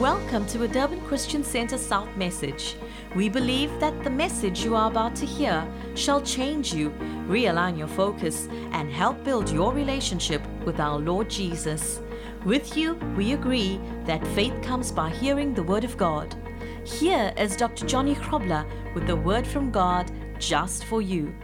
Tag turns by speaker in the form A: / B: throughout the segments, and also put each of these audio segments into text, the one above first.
A: Welcome to a Durban Christian Center South message. We believe that the message you are about to hear shall change you, realign your focus, and help build your relationship with our Lord Jesus. With you, we agree that faith comes by hearing the Word of God. Here is Dr. Johnny Krobler with the Word from God just for you.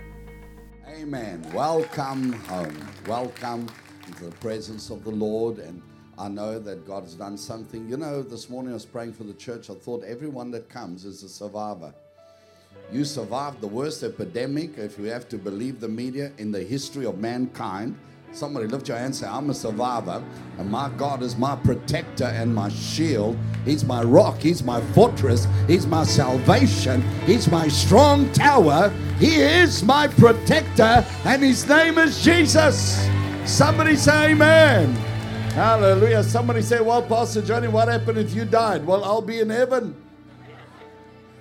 B: Amen. Welcome home. Welcome into the presence of the Lord. And I know that God has done something. You know, this morning I was praying for the church. I thought everyone that comes is a survivor. You survived the worst epidemic, if you have to believe the media, in the history of mankind. Somebody lift your hand and say, I'm a survivor, and my God is my protector and my shield. He's my rock, He's my fortress, He's my salvation, He's my strong tower. He is my protector, and His name is Jesus. Somebody say, Amen. Hallelujah. Somebody say, Well, Pastor Johnny, what happened if you died? Well, I'll be in heaven.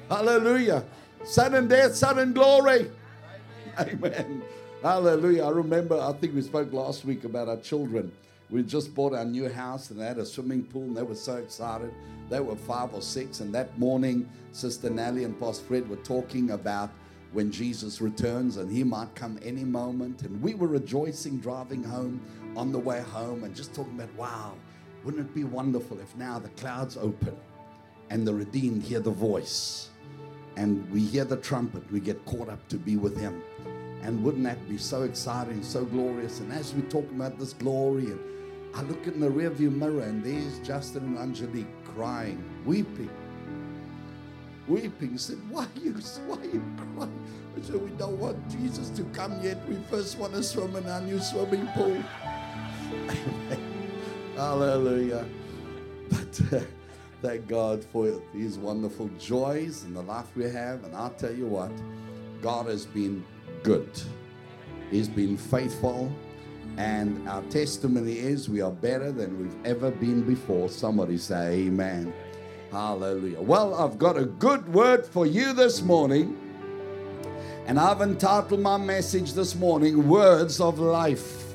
B: Hallelujah. Sudden death, sudden glory. Amen. Hallelujah. I remember, I think we spoke last week about our children. We just bought our new house and they had a swimming pool and they were so excited. They were five or six. And that morning, Sister Nellie and Pastor Fred were talking about when Jesus returns and he might come any moment. And we were rejoicing driving home on the way home and just talking about, wow, wouldn't it be wonderful if now the clouds open and the redeemed hear the voice and we hear the trumpet, we get caught up to be with him. And wouldn't that be so exciting, so glorious? And as we talk about this glory, and I look in the rearview mirror, and there's Justin and Angelique crying, weeping, weeping. Said, "Why are you? Why are you crying?" I said, "We don't want Jesus to come yet. We first want to swim in our new swimming pool." Hallelujah! But. Uh, thank God for these wonderful joys and the life we have. And I'll tell you what, God has been good. He's been faithful. And our testimony is we are better than we've ever been before. Somebody say amen. Hallelujah. Well, I've got a good word for you this morning. And I've entitled my message this morning Words of Life.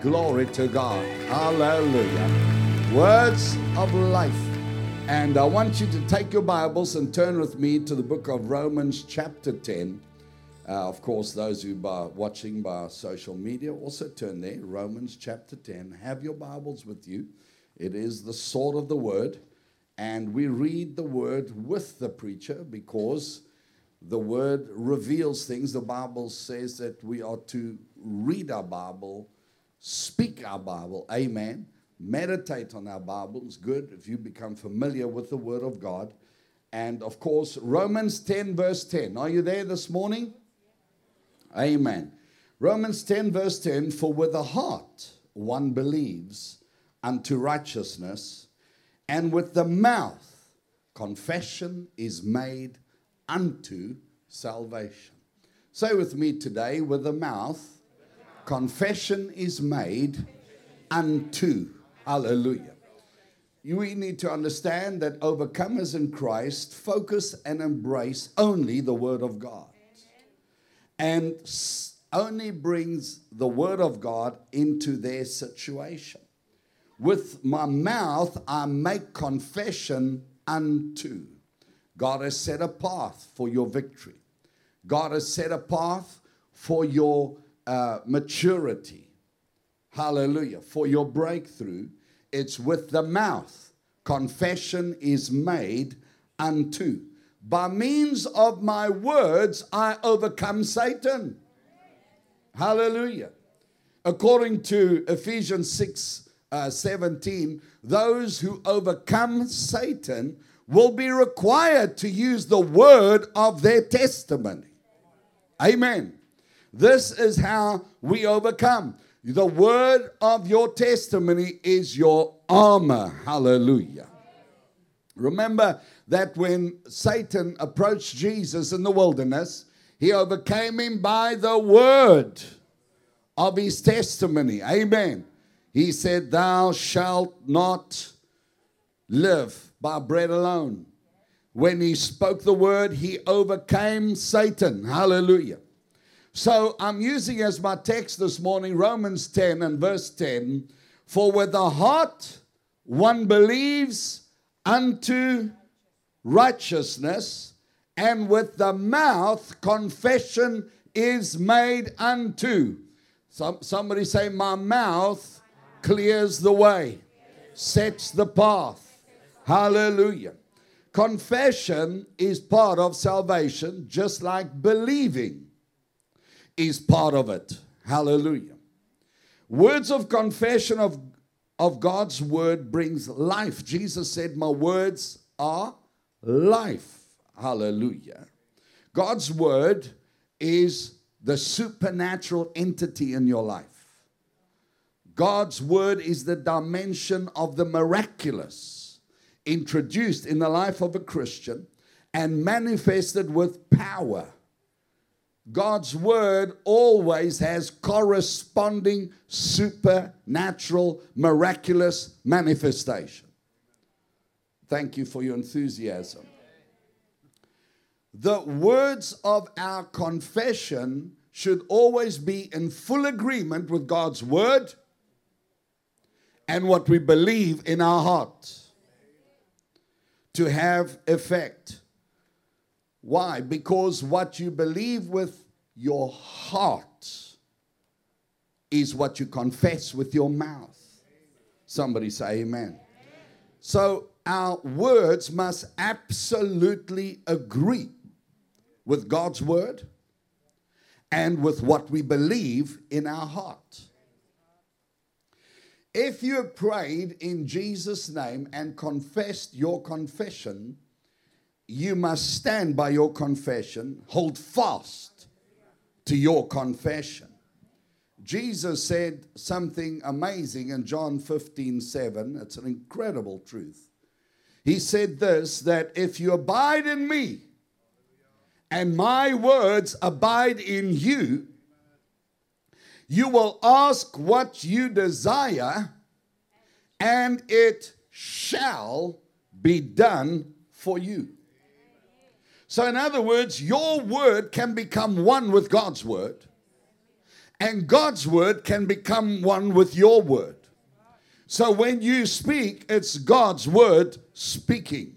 B: Glory to God. Hallelujah. Words of life. And I want you to take your Bibles and turn with me to the book of Romans, chapter 10. Uh, of course, those who are watching by social media also turn there. Romans, chapter 10. Have your Bibles with you. It is the sword of the word. And we read the word with the preacher because the word reveals things. The Bible says that we are to read our Bible, speak our Bible. Amen meditate on our Bibles. Good if you become familiar with the Word of God. And of course, Romans 10, verse 10. Are you there this morning? Amen. Romans 10, verse 10 For with the heart one believes unto righteousness, and with the mouth confession is made unto salvation. Say with me today, with the mouth confession is made unto Hallelujah. We need to understand that overcomers in Christ focus and embrace only the Word of God. And only brings the Word of God into their situation. With my mouth, I make confession unto. God has set a path for your victory. God has set a path for your uh, maturity. Hallelujah. For your breakthrough it's with the mouth. Confession is made unto. By means of my words, I overcome Satan. Hallelujah. According to Ephesians 6 uh, 17, those who overcome Satan will be required to use the word of their testimony. Amen. This is how we overcome. The word of your testimony is your armor. Hallelujah. Remember that when Satan approached Jesus in the wilderness, he overcame him by the word of his testimony. Amen. He said, Thou shalt not live by bread alone. When he spoke the word, he overcame Satan. Hallelujah. So I'm using as my text this morning Romans 10 and verse 10 For with the heart one believes unto righteousness, and with the mouth confession is made unto. Some, somebody say, My mouth clears the way, sets the path. Hallelujah. Confession is part of salvation, just like believing is part of it. Hallelujah. Words of confession of, of God's word brings life. Jesus said, My words are life. Hallelujah. God's word is the supernatural entity in your life. God's word is the dimension of the miraculous introduced in the life of a Christian and manifested with power. God's word always has corresponding supernatural, miraculous manifestation. Thank you for your enthusiasm. The words of our confession should always be in full agreement with God's word and what we believe in our heart to have effect. Why? Because what you believe with your heart is what you confess with your mouth. Somebody say amen. So our words must absolutely agree with God's word and with what we believe in our heart. If you prayed in Jesus' name and confessed your confession, you must stand by your confession, hold fast to your confession. Jesus said something amazing in John 15 7. It's an incredible truth. He said this that if you abide in me and my words abide in you, you will ask what you desire, and it shall be done for you. So, in other words, your word can become one with God's word, and God's word can become one with your word. So, when you speak, it's God's word speaking.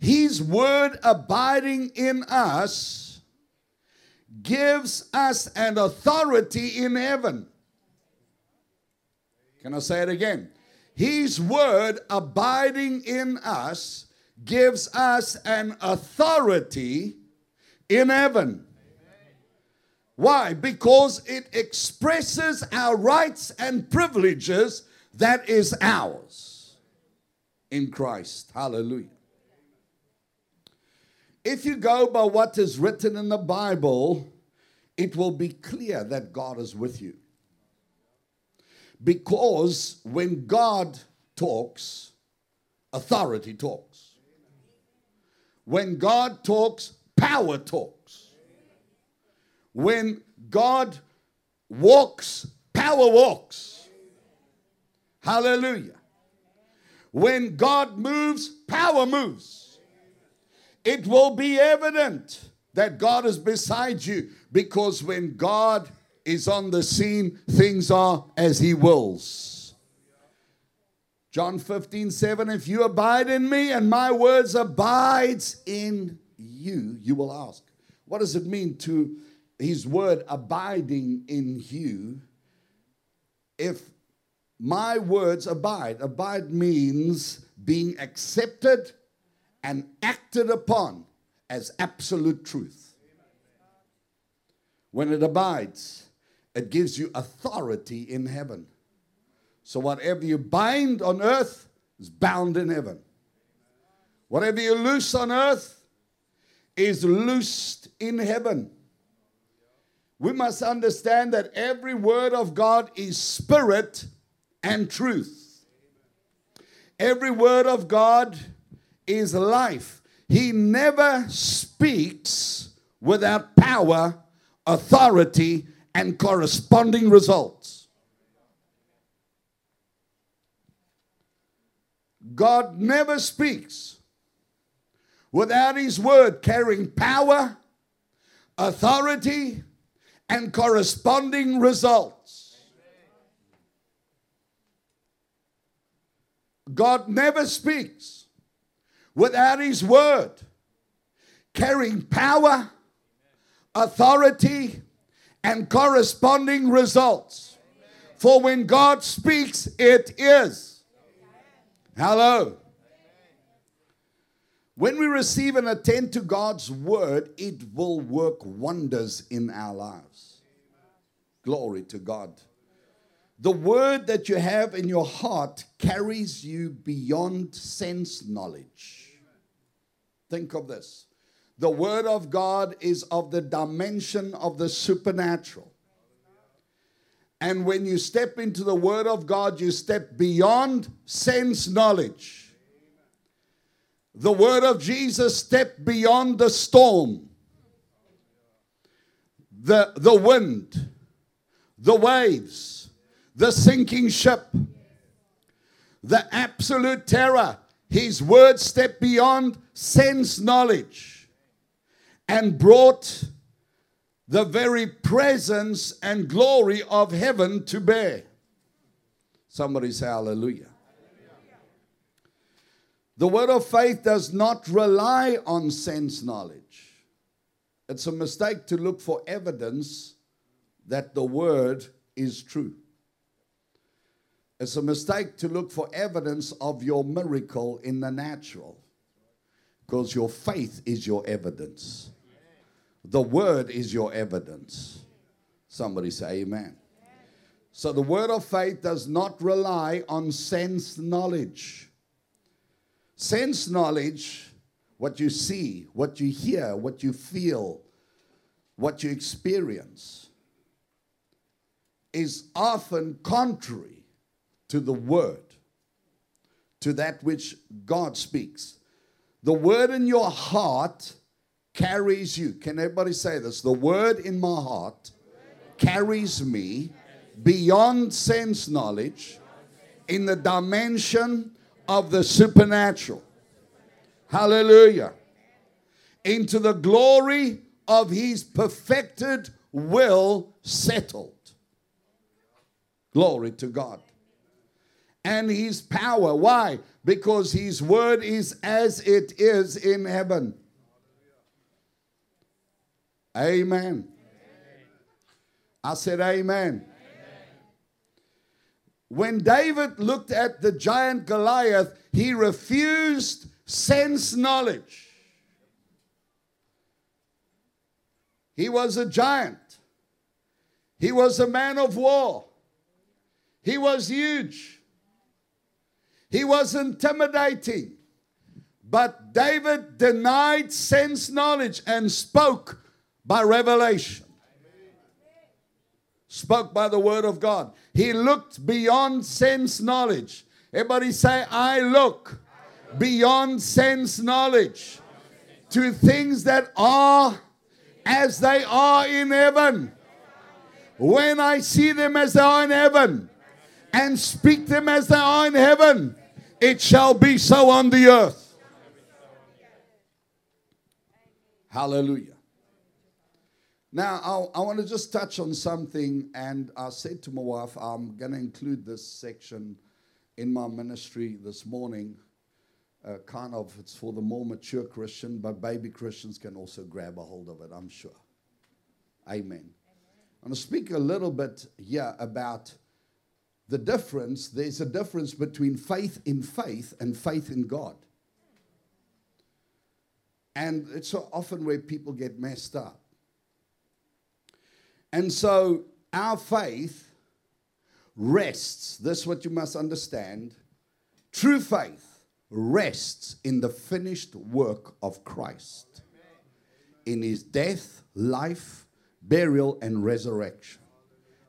B: His word abiding in us gives us an authority in heaven. Can I say it again? His word abiding in us gives us an authority in heaven. Why? Because it expresses our rights and privileges that is ours in Christ. Hallelujah. If you go by what is written in the Bible, it will be clear that God is with you. Because when God talks, authority talks. When God talks, power talks. When God walks, power walks. Hallelujah. When God moves, power moves. It will be evident that God is beside you because when God is on the scene, things are as He wills. John 15, 7 If you abide in me and my words abides in you, you will ask. What does it mean to his word abiding in you? If my words abide, abide means being accepted and acted upon as absolute truth. When it abides, it gives you authority in heaven. So whatever you bind on earth is bound in heaven. Whatever you loose on earth is loosed in heaven. We must understand that every word of God is spirit and truth. Every word of God is life. He never speaks without power, authority, and corresponding results. God never speaks without His word carrying power, authority, and corresponding results. God never speaks without His Word, carrying power, authority, and corresponding results. For when God speaks, it is. Hello. When we receive and attend to God's word, it will work wonders in our lives. Glory to God. The word that you have in your heart carries you beyond sense knowledge. Think of this. The word of God is of the dimension of the supernatural. And when you step into the word of God, you step beyond sense knowledge. The word of Jesus stepped beyond the storm, the, the wind, the waves, the sinking ship, the absolute terror. His word stepped beyond sense knowledge and brought the very presence and glory of heaven to bear. Somebody say hallelujah. The word of faith does not rely on sense knowledge. It's a mistake to look for evidence that the word is true. It's a mistake to look for evidence of your miracle in the natural because your faith is your evidence. The word is your evidence. Somebody say amen. So the word of faith does not rely on sense knowledge. Sense knowledge, what you see, what you hear, what you feel, what you experience, is often contrary to the word, to that which God speaks. The word in your heart carries you. Can everybody say this? The word in my heart carries me beyond sense knowledge in the dimension of the supernatural. Hallelujah. Into the glory of his perfected will settled. Glory to God. And his power. Why? Because his word is as it is in heaven. Amen. I said, Amen. When David looked at the giant Goliath, he refused sense knowledge. He was a giant. He was a man of war. He was huge. He was intimidating. But David denied sense knowledge and spoke by revelation spoke by the word of God. He looked beyond sense knowledge. Everybody say, I look beyond sense knowledge to things that are as they are in heaven. When I see them as they are in heaven and speak them as they are in heaven, it shall be so on the earth. Hallelujah. Now, I'll, i want to just touch on something, and I said to my wife, I'm going to include this section in my ministry this morning. Uh, kind of, it's for the more mature Christian, but baby Christians can also grab a hold of it, I'm sure. Amen. I'm going to speak a little bit here about the difference. There's a difference between faith in faith and faith in God. And it's so often where people get messed up. And so our faith rests, this is what you must understand. True faith rests in the finished work of Christ, in his death, life, burial, and resurrection,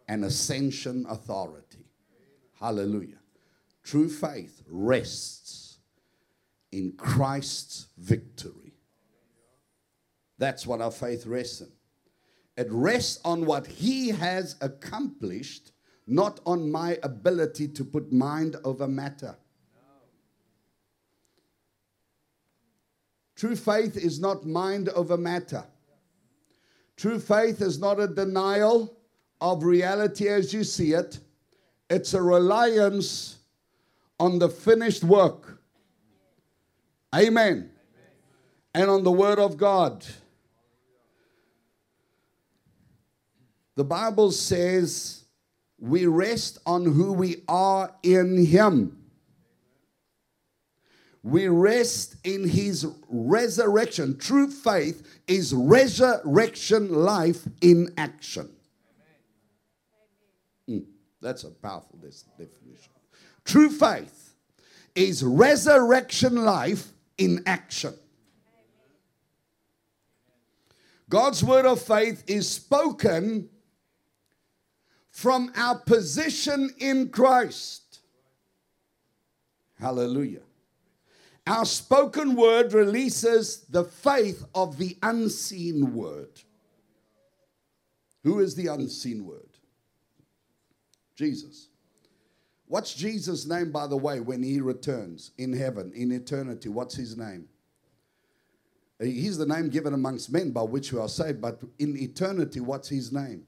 B: and ascension authority. Hallelujah. True faith rests in Christ's victory. That's what our faith rests in. It rests on what He has accomplished, not on my ability to put mind over matter. True faith is not mind over matter. True faith is not a denial of reality as you see it, it's a reliance on the finished work. Amen. And on the Word of God. The Bible says we rest on who we are in Him. We rest in His resurrection. True faith is resurrection life in action. Mm, that's a powerful definition. True faith is resurrection life in action. God's word of faith is spoken from our position in Christ. Hallelujah. Our spoken word releases the faith of the unseen word. Who is the unseen word? Jesus. What's Jesus' name, by the way, when he returns in heaven, in eternity? What's his name? He's the name given amongst men by which we are saved, but in eternity, what's his name?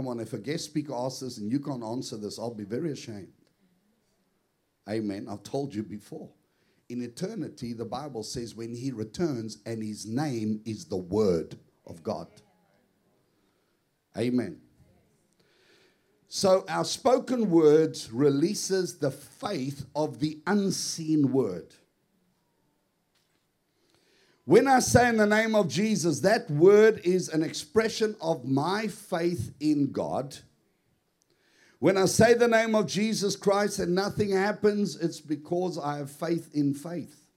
B: Come on, if a guest speaker asks this and you can't answer this, I'll be very ashamed. Amen. I've told you before. In eternity, the Bible says when he returns and his name is the Word of God. Amen. So our spoken words releases the faith of the unseen word. When I say in the name of Jesus, that word is an expression of my faith in God. When I say the name of Jesus Christ and nothing happens, it's because I have faith in faith.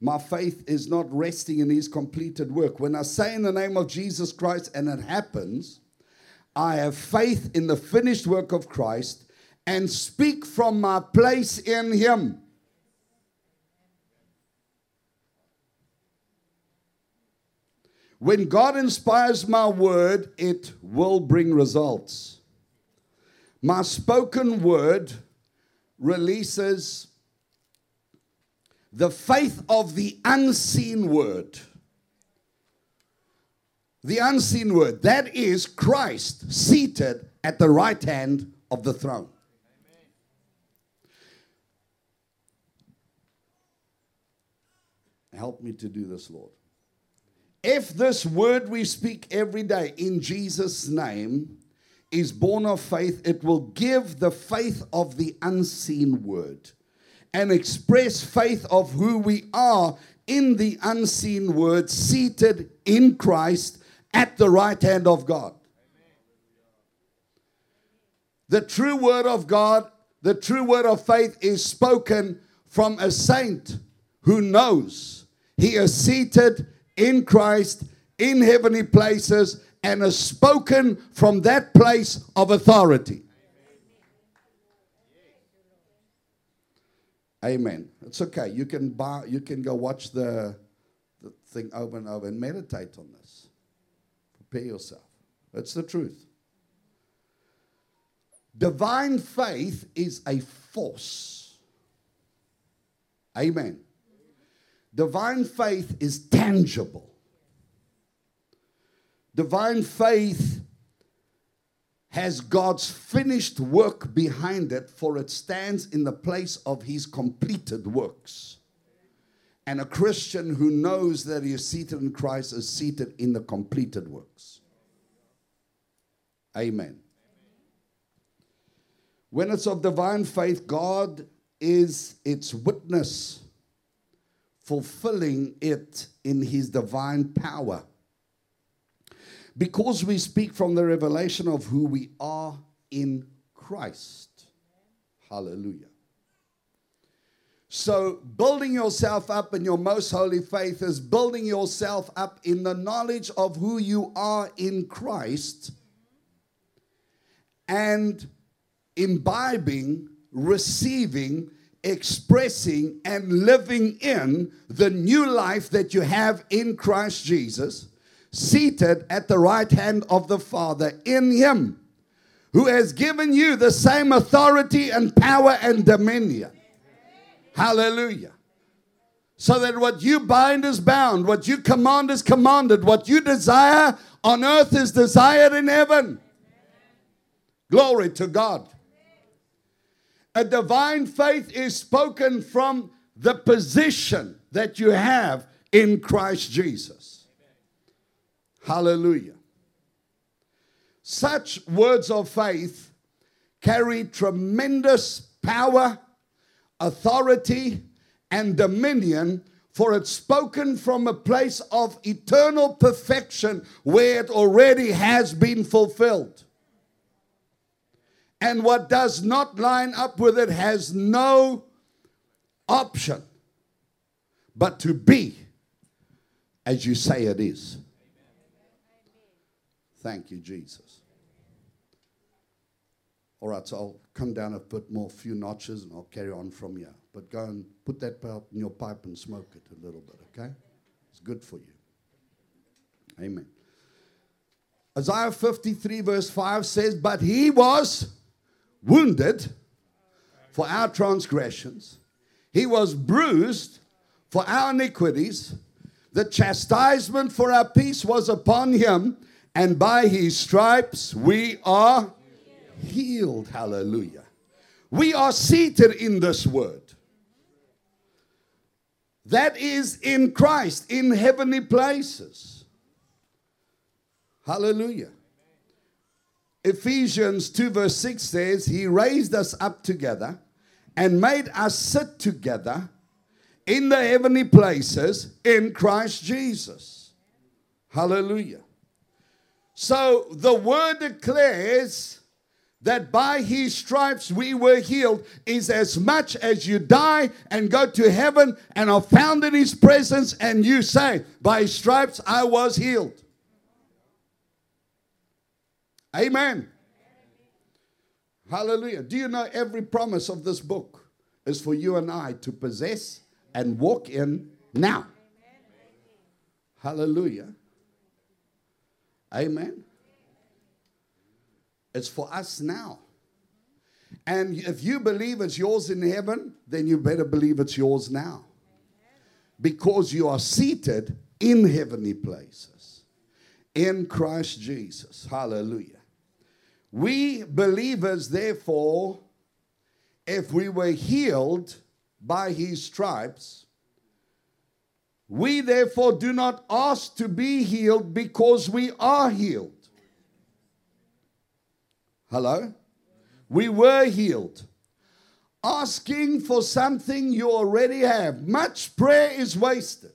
B: My faith is not resting in his completed work. When I say in the name of Jesus Christ and it happens, I have faith in the finished work of Christ and speak from my place in him. When God inspires my word, it will bring results. My spoken word releases the faith of the unseen word. The unseen word, that is Christ seated at the right hand of the throne. Help me to do this, Lord. If this word we speak every day in Jesus' name is born of faith, it will give the faith of the unseen word and express faith of who we are in the unseen word, seated in Christ at the right hand of God. The true word of God, the true word of faith is spoken from a saint who knows he is seated in Christ in heavenly places and is spoken from that place of authority. Amen. It's okay. You can buy, you can go watch the, the thing over and over and meditate on this. Prepare yourself. That's the truth. Divine faith is a force. Amen. Divine faith is tangible. Divine faith has God's finished work behind it, for it stands in the place of his completed works. And a Christian who knows that he is seated in Christ is seated in the completed works. Amen. When it's of divine faith, God is its witness fulfilling it in his divine power. Because we speak from the revelation of who we are in Christ. Hallelujah. So, building yourself up in your most holy faith is building yourself up in the knowledge of who you are in Christ and imbibing, receiving, expressing and living in the new life that you have in Christ Jesus, seated at the right hand of the Father in Him, who has given you the same authority and power and dominion. Hallelujah. So that what you bind is bound, what you command is commanded, what you desire on earth is desired in heaven. Glory to God. A divine faith is spoken from the position that you have in Christ Jesus. Hallelujah. Such words of faith carry tremendous power, authority, and dominion, for it's spoken from a place of eternal perfection where it already has been fulfilled. And what does not line up with it has no option but to be as you say it is. Thank you, Jesus. All right, so I'll come down a bit more, few notches, and I'll carry on from here. But go and put that out in your pipe and smoke it a little bit, okay? It's good for you. Amen. Isaiah 53, verse 5 says, But he was wounded for our transgressions, he was bruised for our iniquities. The chastisement for our peace was upon him, and by his stripes we are healed. Hallelujah. We are seated in this word. That is in Christ, in heavenly places. Hallelujah. Ephesians 2, verse 6 says, He raised us up together and made us sit together in the heavenly places in Christ Jesus. Hallelujah. So the word declares that by his stripes we were healed is as much as you die and go to heaven and are found in his presence and you say, By his stripes I was healed. Amen. Hallelujah. Do you know every promise of this book is for you and I to possess and walk in now? Hallelujah. Amen. It's for us now. And if you believe it's yours in heaven, then you better believe it's yours now. Because you are seated in heavenly places in Christ Jesus. Hallelujah. We believers, therefore, if we were healed by his stripes, we therefore do not ask to be healed because we are healed. Hello? We were healed. Asking for something you already have. Much prayer is wasted.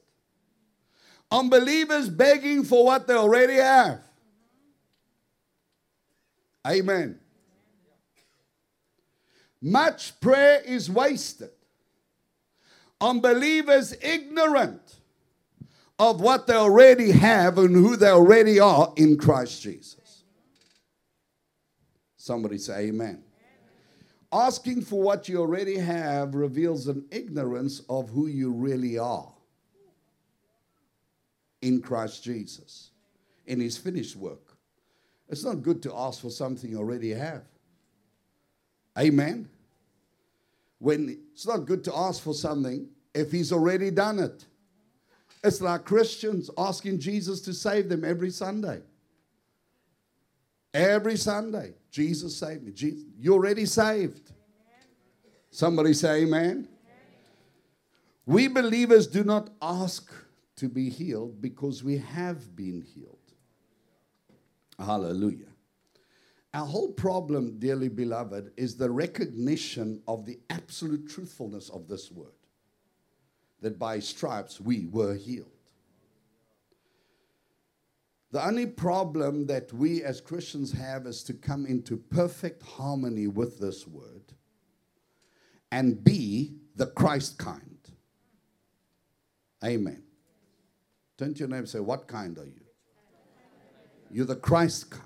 B: Unbelievers begging for what they already have. Amen. Much prayer is wasted. Unbelievers ignorant of what they already have and who they already are in Christ Jesus. Somebody say amen. Asking for what you already have reveals an ignorance of who you really are in Christ Jesus, in his finished work. It's not good to ask for something you already have. Amen. When it's not good to ask for something if he's already done it. It's like Christians asking Jesus to save them every Sunday. Every Sunday, Jesus saved me. Jesus, you're already saved. Somebody say amen. We believers do not ask to be healed because we have been healed. Hallelujah. Our whole problem, dearly beloved, is the recognition of the absolute truthfulness of this word that by stripes we were healed. The only problem that we as Christians have is to come into perfect harmony with this word and be the Christ kind. Amen. Turn to your neighbor and say, What kind are you? You're the Christ kind.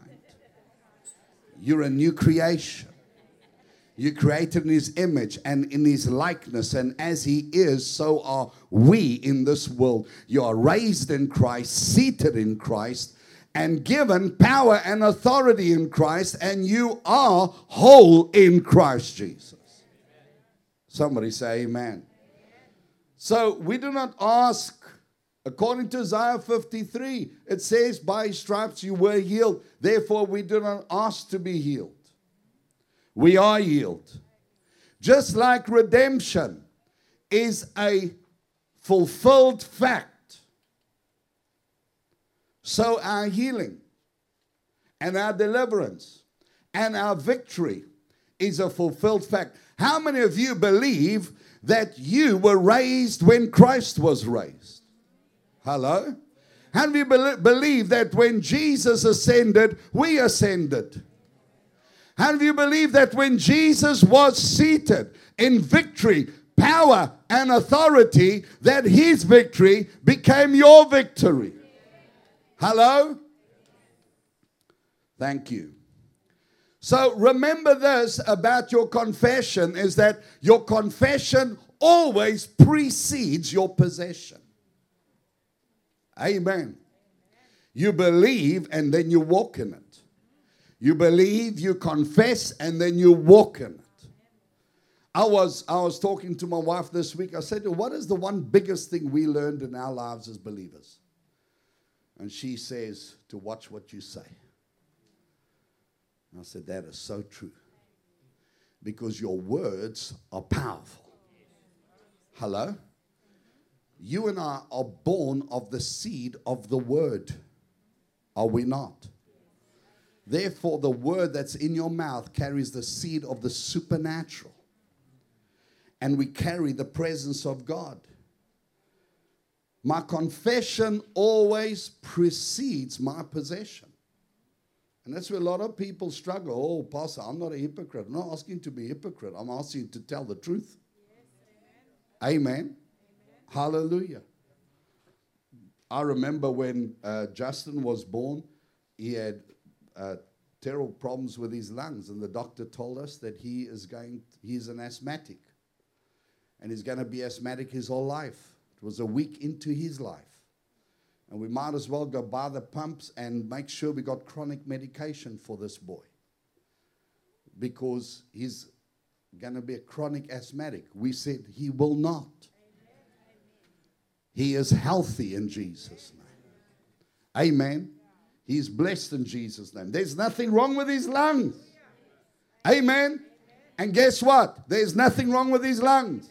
B: You're a new creation. You're created in His image and in His likeness, and as He is, so are we in this world. You are raised in Christ, seated in Christ, and given power and authority in Christ, and you are whole in Christ Jesus. Somebody say, Amen. So we do not ask According to Isaiah 53, it says, By stripes you were healed. Therefore, we do not ask to be healed. We are healed. Just like redemption is a fulfilled fact, so our healing and our deliverance and our victory is a fulfilled fact. How many of you believe that you were raised when Christ was raised? Hello? Do you believe that when Jesus ascended, we ascended? Do you believe that when Jesus was seated in victory, power, and authority, that his victory became your victory? Hello? Thank you. So remember this about your confession is that your confession always precedes your possession. Amen. You believe and then you walk in it. You believe, you confess, and then you walk in it. I was, I was talking to my wife this week. I said, What is the one biggest thing we learned in our lives as believers? And she says, To watch what you say. And I said, That is so true. Because your words are powerful. Hello? You and I are born of the seed of the word. Are we not? Therefore, the word that's in your mouth carries the seed of the supernatural. And we carry the presence of God. My confession always precedes my possession. And that's where a lot of people struggle. Oh, Pastor, I'm not a hypocrite. I'm not asking to be a hypocrite. I'm asking to tell the truth. Yes, amen. Amen. Hallelujah. I remember when uh, Justin was born, he had uh, terrible problems with his lungs, and the doctor told us that he is going, he's an asthmatic, and he's going to be asthmatic his whole life. It was a week into his life. And we might as well go buy the pumps and make sure we got chronic medication for this boy. Because he's going to be a chronic asthmatic. We said he will not. He is healthy in Jesus' name. Amen. He's blessed in Jesus' name. There's nothing wrong with his lungs. Amen. And guess what? There's nothing wrong with his lungs.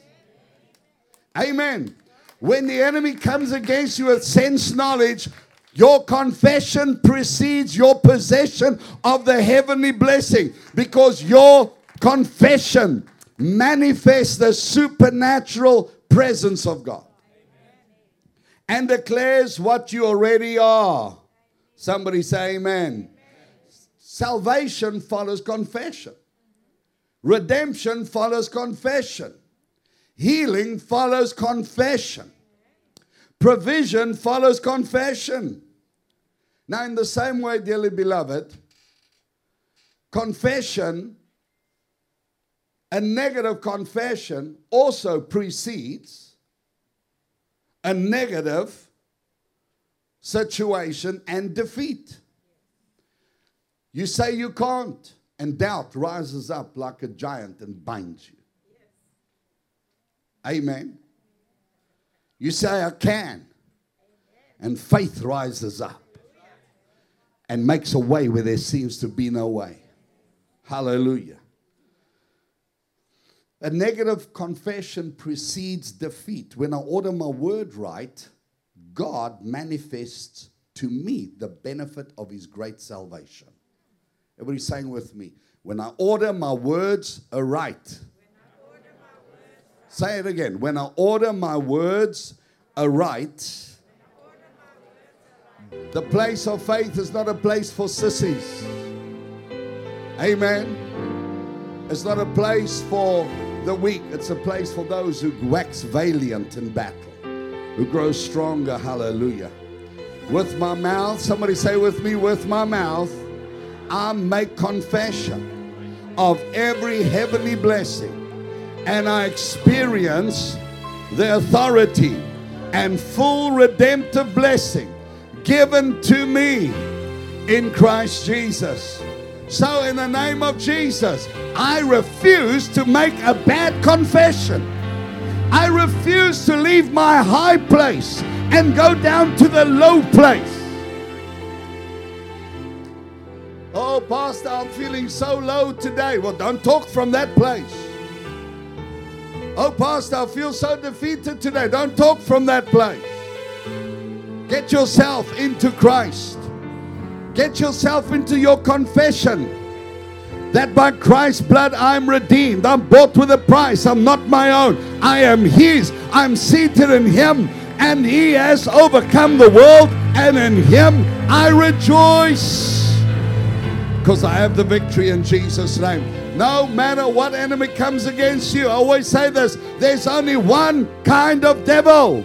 B: Amen. When the enemy comes against you with sense knowledge, your confession precedes your possession of the heavenly blessing because your confession manifests the supernatural presence of God and declares what you already are. Somebody say amen. amen. Salvation follows confession. Redemption follows confession. Healing follows confession. Provision follows confession. Now, in the same way, dearly beloved, confession, a negative confession also precedes a negative situation and defeat. You say you can't, and doubt rises up like a giant and binds you. Amen. You say, I can. And faith rises up and makes a way where there seems to be no way. Hallelujah. A negative confession precedes defeat. When I order my word right, God manifests to me the benefit of his great salvation. Everybody saying with me, when I order my words aright, Say it again. When I order my words aright, the place of faith is not a place for sissies. Amen. It's not a place for the weak, it's a place for those who wax valiant in battle, who grow stronger. Hallelujah. With my mouth, somebody say with me, with my mouth, I make confession of every heavenly blessing and I experience the authority and full redemptive blessing given to me in Christ Jesus. So, in the name of Jesus, I refuse to make a bad confession. I refuse to leave my high place and go down to the low place. Oh, Pastor, I'm feeling so low today. Well, don't talk from that place. Oh, Pastor, I feel so defeated today. Don't talk from that place. Get yourself into Christ. Get yourself into your confession that by Christ's blood I'm redeemed. I'm bought with a price. I'm not my own. I am His. I'm seated in Him, and He has overcome the world, and in Him I rejoice. Because I have the victory in Jesus' name. No matter what enemy comes against you, I always say this there's only one kind of devil.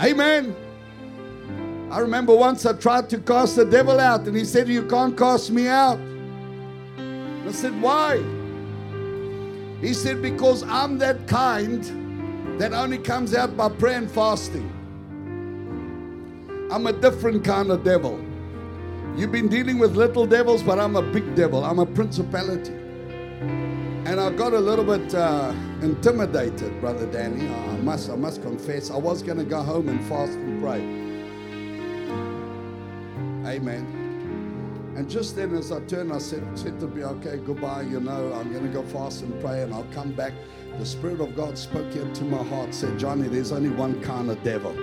B: Amen. I remember once I tried to cast the devil out, and he said, You can't cast me out. I said, Why? He said, Because I'm that kind that only comes out by prayer and fasting. I'm a different kind of devil. You've been dealing with little devils, but I'm a big devil. I'm a principality. And I got a little bit uh, intimidated, Brother Danny. I must, I must confess. I was going to go home and fast and pray. Amen. And just then, as I turned, I said, said to me, okay, goodbye. You know, I'm going to go fast and pray, and I'll come back. The Spirit of God spoke into my heart, said, Johnny, there's only one kind of devil.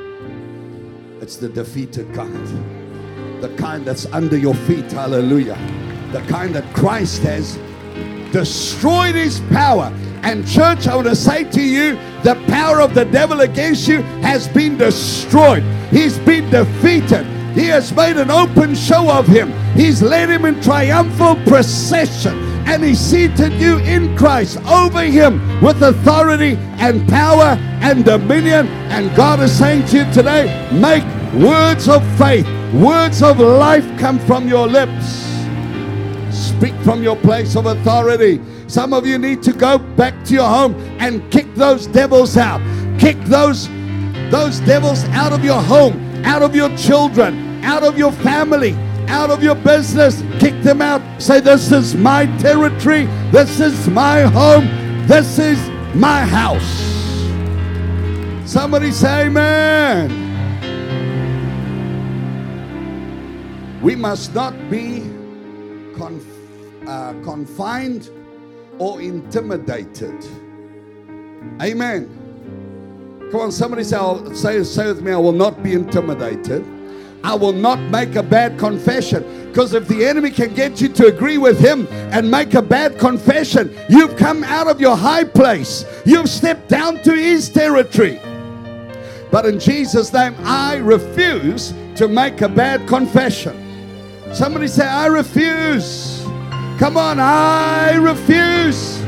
B: It's the defeated kind the kind that's under your feet. Hallelujah. The kind that Christ has destroyed his power. And, church, I want to say to you the power of the devil against you has been destroyed, he's been defeated. He has made an open show of him. He's led him in triumphal procession and he seated you in Christ over him with authority and power and dominion. And God is saying to you today, make words of faith Words of life come from your lips. Speak from your place of authority. Some of you need to go back to your home and kick those devils out. Kick those those devils out of your home, out of your children, out of your family, out of your business. Kick them out. Say, This is my territory. This is my home. This is my house. Somebody say, Amen. We must not be conf- uh, confined or intimidated. Amen. Come on, somebody say, say, say with me, I will not be intimidated. I will not make a bad confession. Because if the enemy can get you to agree with him and make a bad confession, you've come out of your high place. You've stepped down to his territory. But in Jesus' name, I refuse to make a bad confession. Somebody say, I refuse. Come on, I refuse.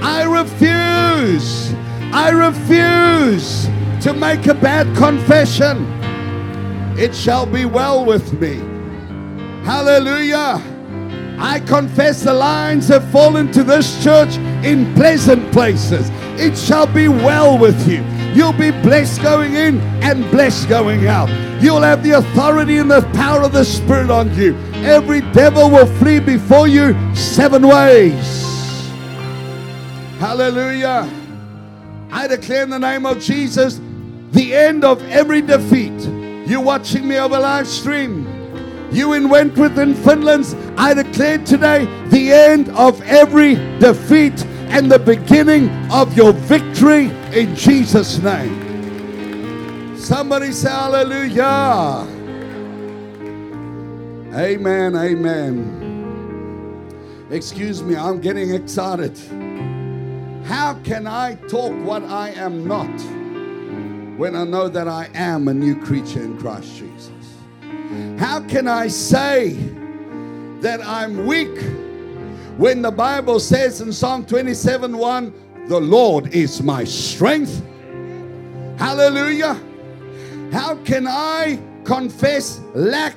B: I refuse. I refuse to make a bad confession. It shall be well with me. Hallelujah. I confess the lines have fallen to this church in pleasant places. It shall be well with you. You'll be blessed going in and blessed going out. You'll have the authority and the power of the Spirit on you. Every devil will flee before you seven ways. Hallelujah. I declare in the name of Jesus the end of every defeat. You watching me over live stream. You in Wentworth in Finland, I declare today the end of every defeat and the beginning of your victory in Jesus' name. Somebody say hallelujah. Amen, amen. Excuse me, I'm getting excited. How can I talk what I am not when I know that I am a new creature in Christ Jesus? How can I say that I'm weak? When the Bible says in Psalm 27 1, the Lord is my strength. Hallelujah. How can I confess lack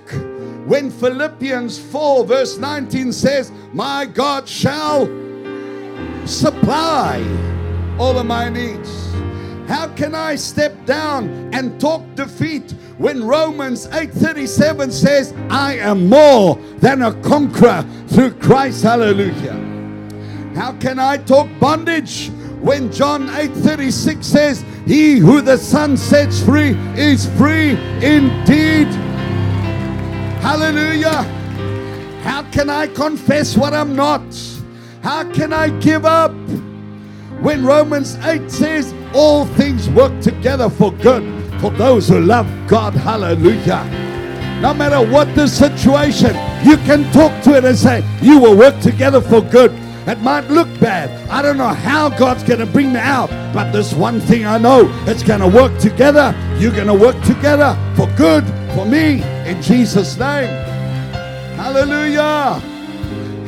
B: when Philippians 4, verse 19 says, My God shall supply all of my needs? How can I step down and talk defeat when Romans 8:37 says, "I am more than a conqueror through Christ." Hallelujah. How can I talk bondage when John 8:36 says, "He who the Son sets free is free indeed." Hallelujah. How can I confess what I'm not? How can I give up? When Romans 8 says, All things work together for good for those who love God. Hallelujah. No matter what the situation, you can talk to it and say, You will work together for good. It might look bad. I don't know how God's going to bring me out, but this one thing I know it's going to work together. You're going to work together for good for me in Jesus' name. Hallelujah.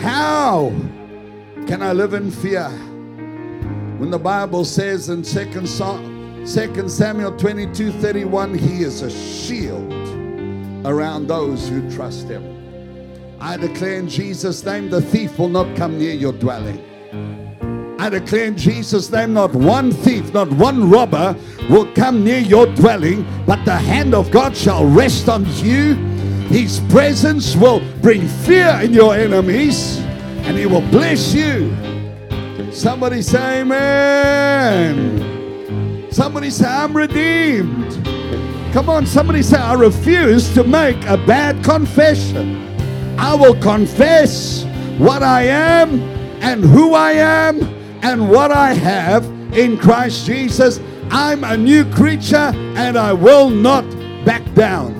B: How can I live in fear? When the Bible says in 2 Samuel 22 31, He is a shield around those who trust Him. I declare in Jesus' name the thief will not come near your dwelling. I declare in Jesus' name not one thief, not one robber will come near your dwelling, but the hand of God shall rest on you. His presence will bring fear in your enemies, and He will bless you. Somebody say, Amen. Somebody say, I'm redeemed. Come on, somebody say, I refuse to make a bad confession. I will confess what I am and who I am and what I have in Christ Jesus. I'm a new creature and I will not back down.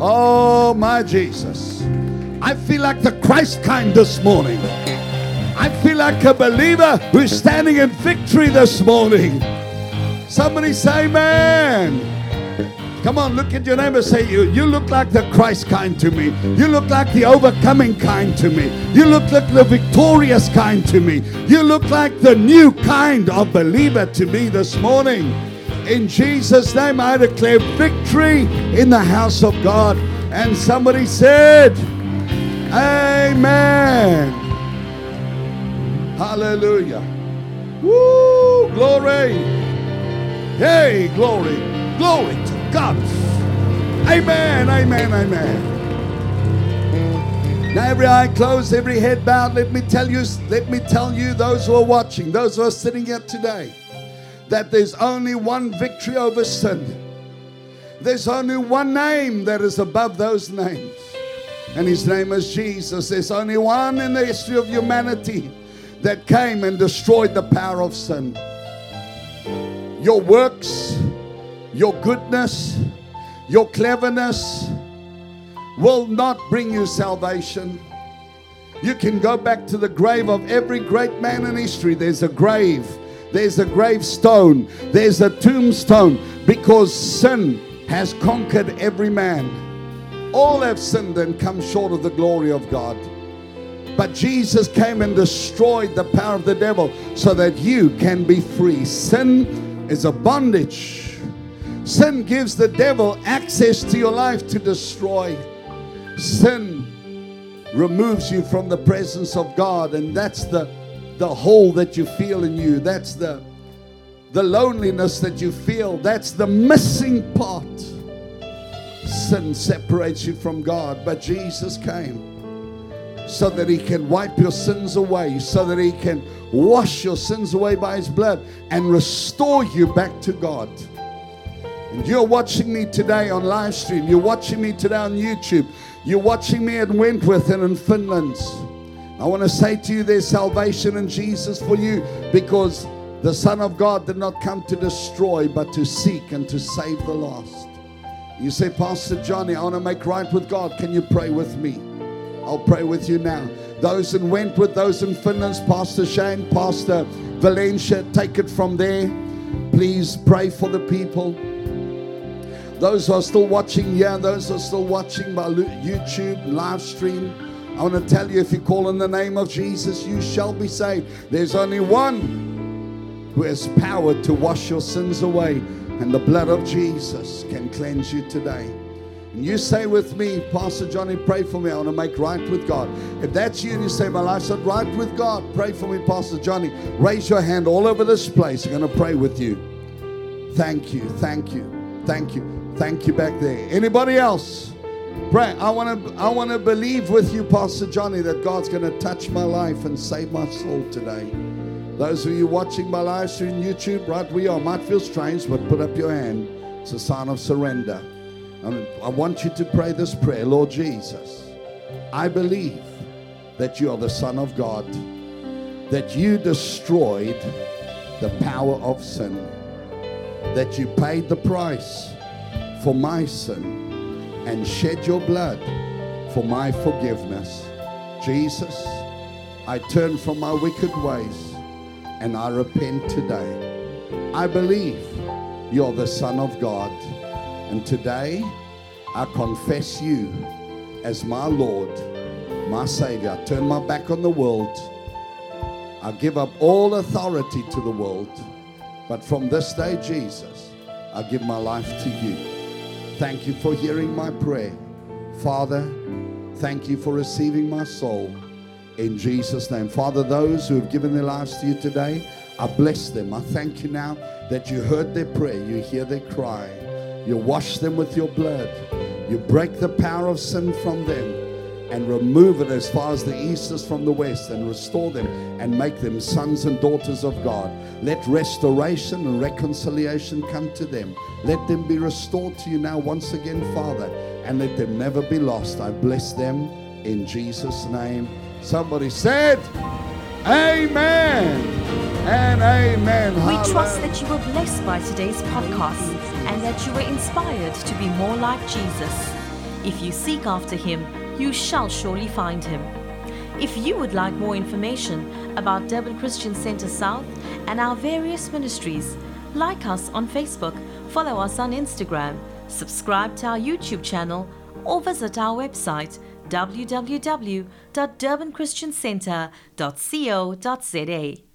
B: Oh, my Jesus. I feel like the Christ kind this morning. I feel like a believer who's standing in victory this morning. Somebody say, man. Come on, look at your neighbor. Say, you, you look like the Christ kind to me. You look like the overcoming kind to me. You look like the victorious kind to me. You look like the new kind of believer to me this morning. In Jesus' name, I declare victory in the house of God. And somebody said, Amen. Hallelujah. Woo, glory. Hey, glory. Glory to God. Amen, amen, amen. Now every eye closed, every head bowed. Let me tell you, let me tell you, those who are watching, those who are sitting here today, that there's only one victory over sin. There's only one name that is above those names. And his name is Jesus. There's only one in the history of humanity that came and destroyed the power of sin. Your works, your goodness, your cleverness will not bring you salvation. You can go back to the grave of every great man in history. There's a grave, there's a gravestone, there's a tombstone because sin has conquered every man. All have sinned and come short of the glory of God. But Jesus came and destroyed the power of the devil so that you can be free. Sin is a bondage. Sin gives the devil access to your life to destroy. Sin removes you from the presence of God, and that's the, the hole that you feel in you. That's the, the loneliness that you feel. That's the missing part. Sin separates you from God, but Jesus came so that he can wipe your sins away, so that he can wash your sins away by his blood and restore you back to God. And you're watching me today on live stream, you're watching me today on YouTube, you're watching me at Wentworth and in Finland. I want to say to you, there's salvation in Jesus for you because the Son of God did not come to destroy, but to seek and to save the lost. You say, Pastor Johnny, I want to make right with God. Can you pray with me? I'll pray with you now. Those in Wentworth, those in Finland, Pastor Shane, Pastor Valencia, take it from there. Please pray for the people. Those who are still watching here, those who are still watching by YouTube, live stream, I want to tell you if you call in the name of Jesus, you shall be saved. There's only one who has power to wash your sins away, and the blood of Jesus can cleanse you today. And you say with me, Pastor Johnny, pray for me. I want to make right with God. If that's you and you say, My life's not right with God, pray for me, Pastor Johnny. Raise your hand all over this place. I'm going to pray with you. Thank you, thank you, thank you, thank you back there. Anybody else? Pray. I want to I want to believe with you, Pastor Johnny, that God's going to touch my life and save my soul today. Those of you watching my live stream YouTube, right where you are, might feel strange, but put up your hand. It's a sign of surrender. And I want you to pray this prayer Lord Jesus, I believe that you are the Son of God, that you destroyed the power of sin, that you paid the price for my sin and shed your blood for my forgiveness. Jesus, I turn from my wicked ways and I repent today. I believe you're the Son of God. And today I confess you as my Lord, my Savior. I turn my back on the world. I give up all authority to the world. But from this day, Jesus, I give my life to you. Thank you for hearing my prayer. Father, thank you for receiving my soul in Jesus' name. Father, those who have given their lives to you today, I bless them. I thank you now that you heard their prayer, you hear their cry, you wash them with your blood, you break the power of sin from them. And remove it as far as the east is from the west, and restore them and make them sons and daughters of God. Let restoration and reconciliation come to them. Let them be restored to you now, once again, Father, and let them never be lost. I bless them in Jesus' name. Somebody said, Amen and amen.
A: We trust that you were blessed by today's podcast and that you were inspired to be more like Jesus. If you seek after him, you shall surely find him. If you would like more information about Durban Christian Center South and our various ministries, like us on Facebook, follow us on Instagram, subscribe to our YouTube channel, or visit our website www.durbanchristiancenter.co.za.